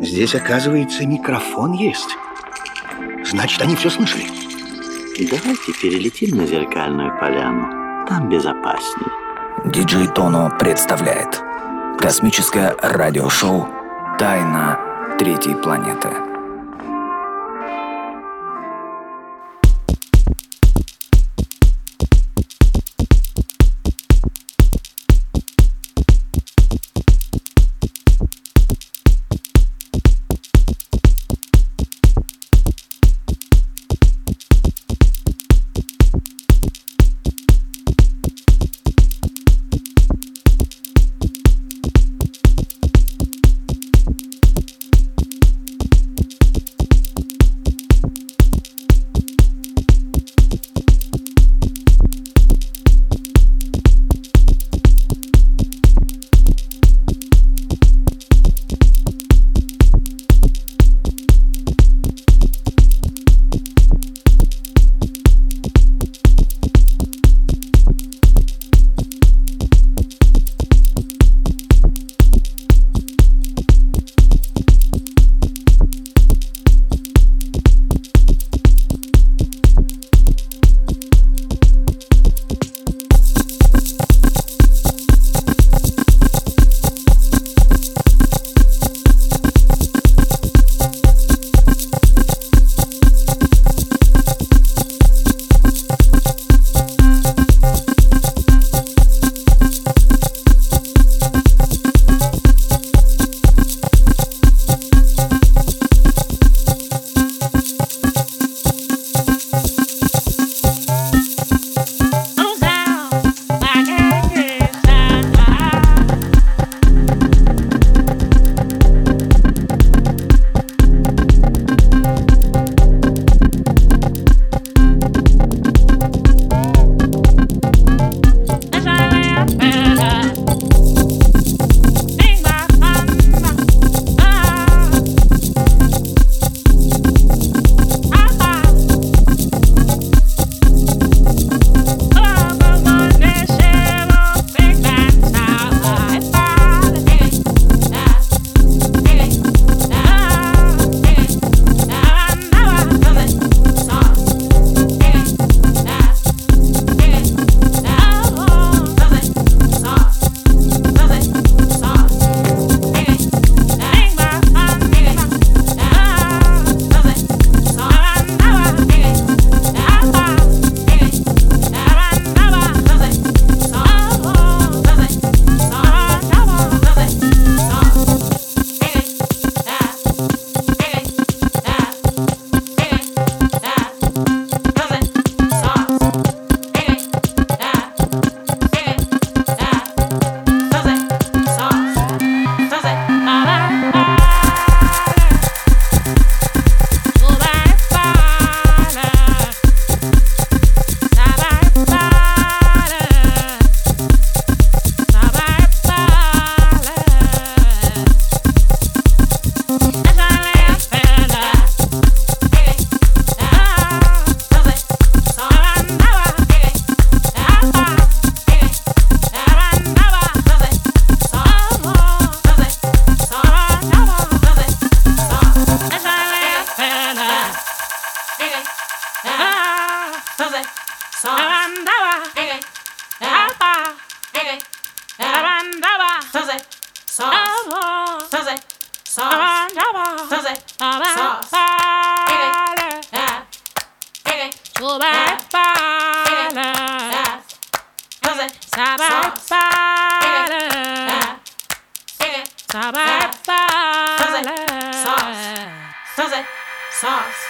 Здесь, оказывается, микрофон есть. Значит, они все слышали. Давайте перелетим на зеркальную поляну. Там безопаснее. Диджей Тоно представляет космическое радиошоу «Тайна третьей планеты». sauce.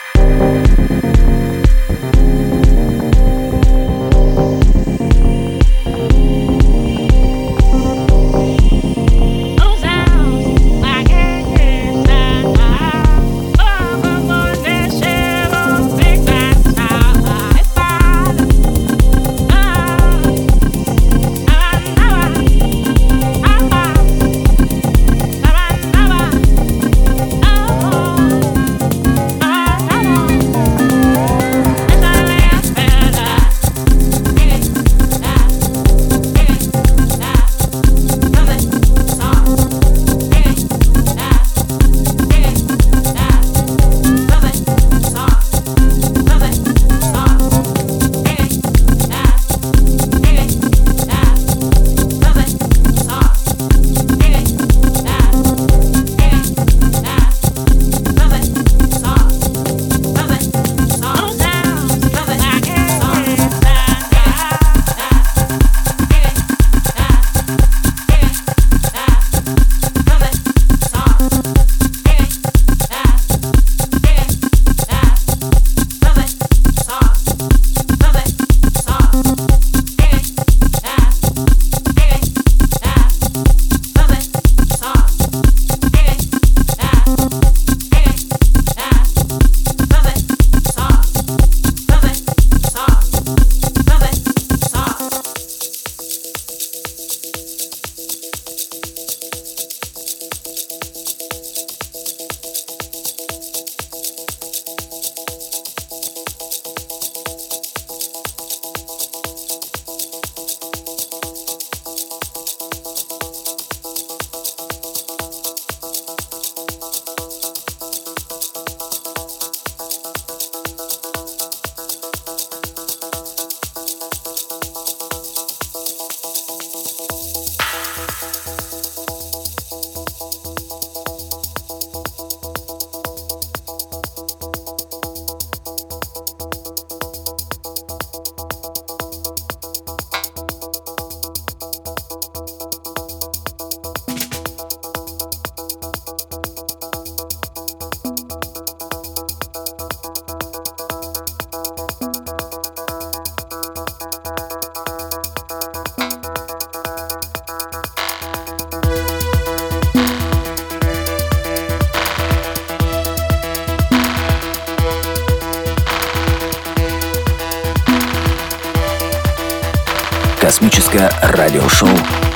Радиошоу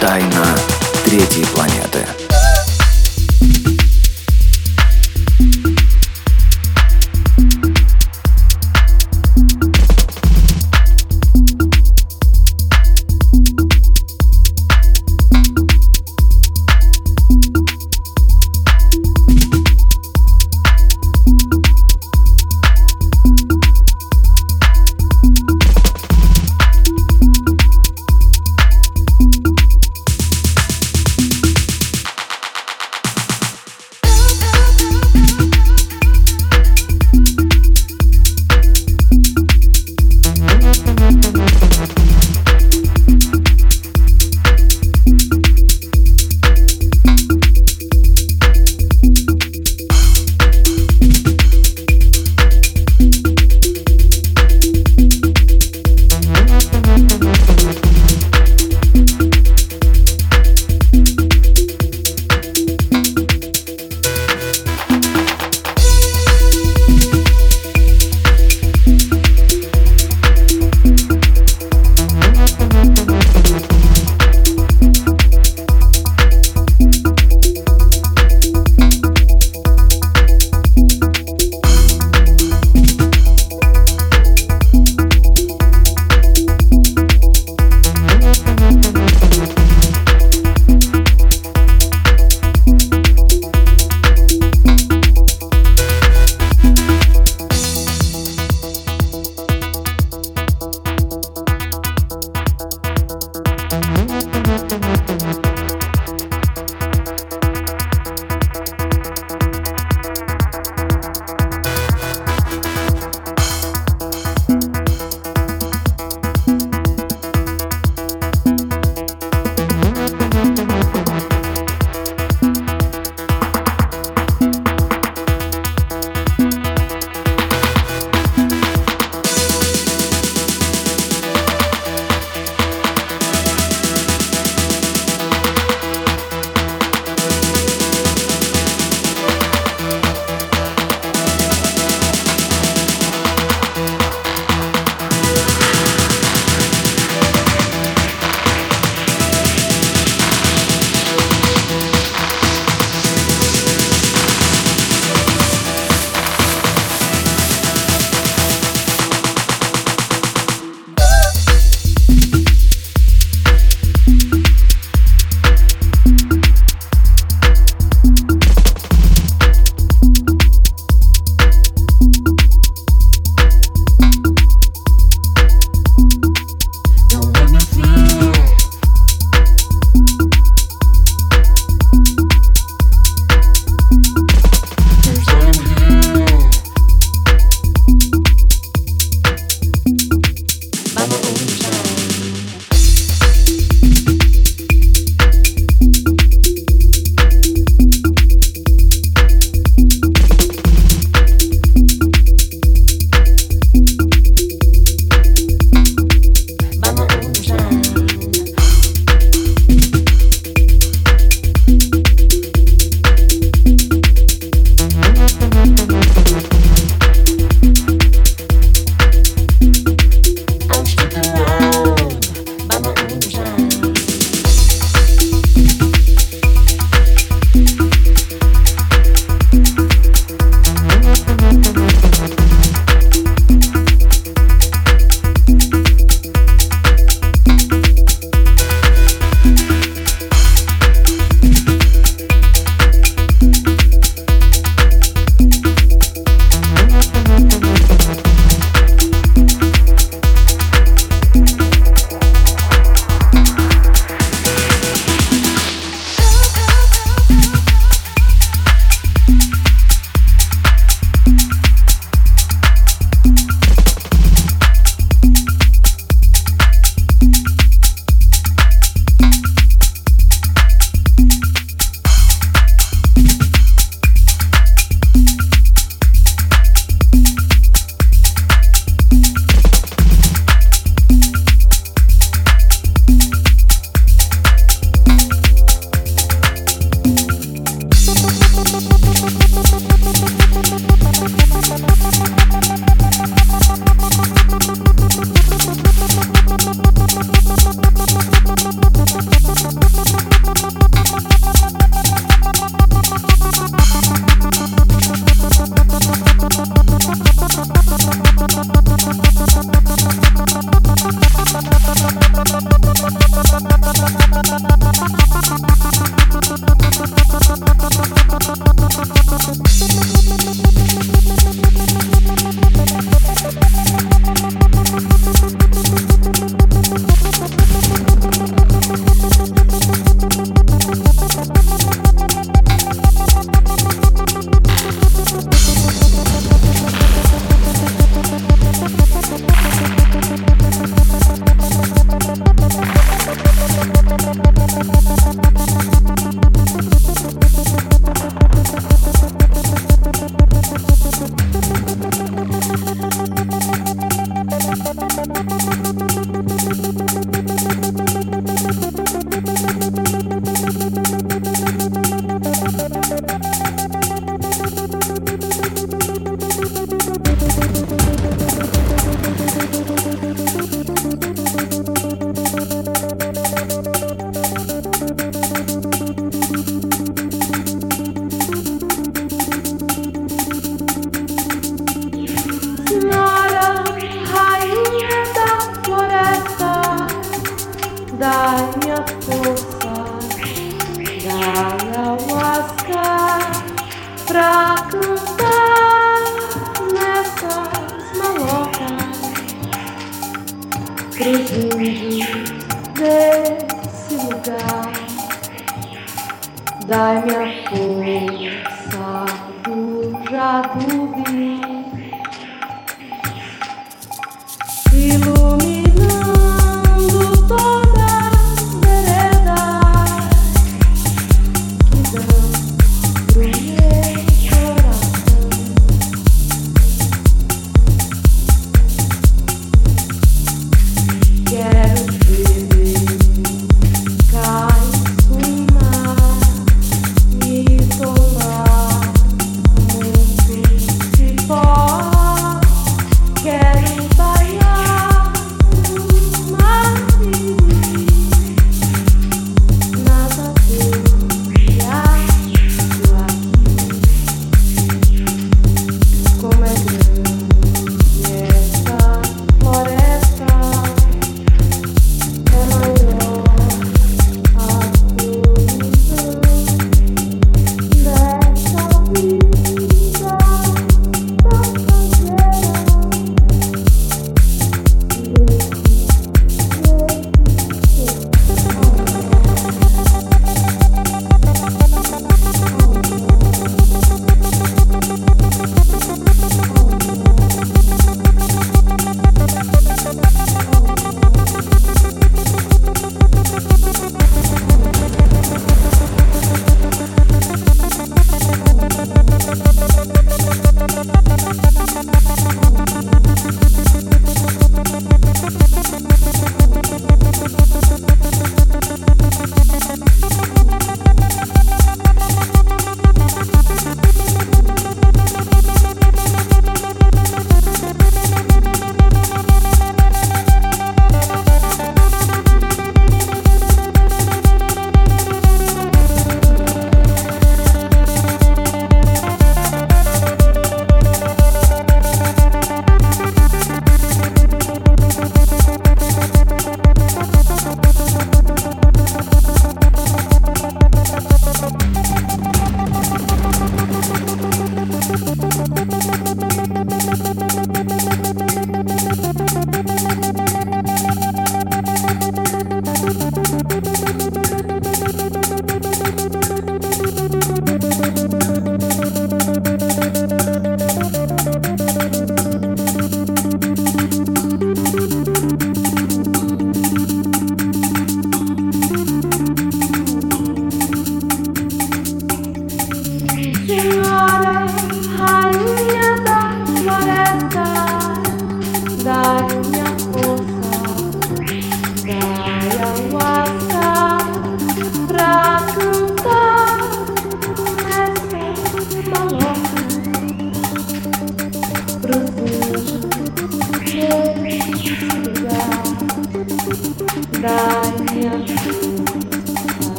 «Тайна третьей планеты».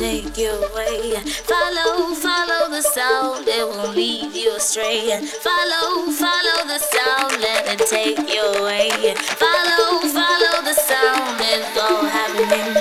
take you away. Follow, follow the sound, it won't lead you astray. Follow, follow the sound, let it take you away. Follow, follow the sound, it's all happening.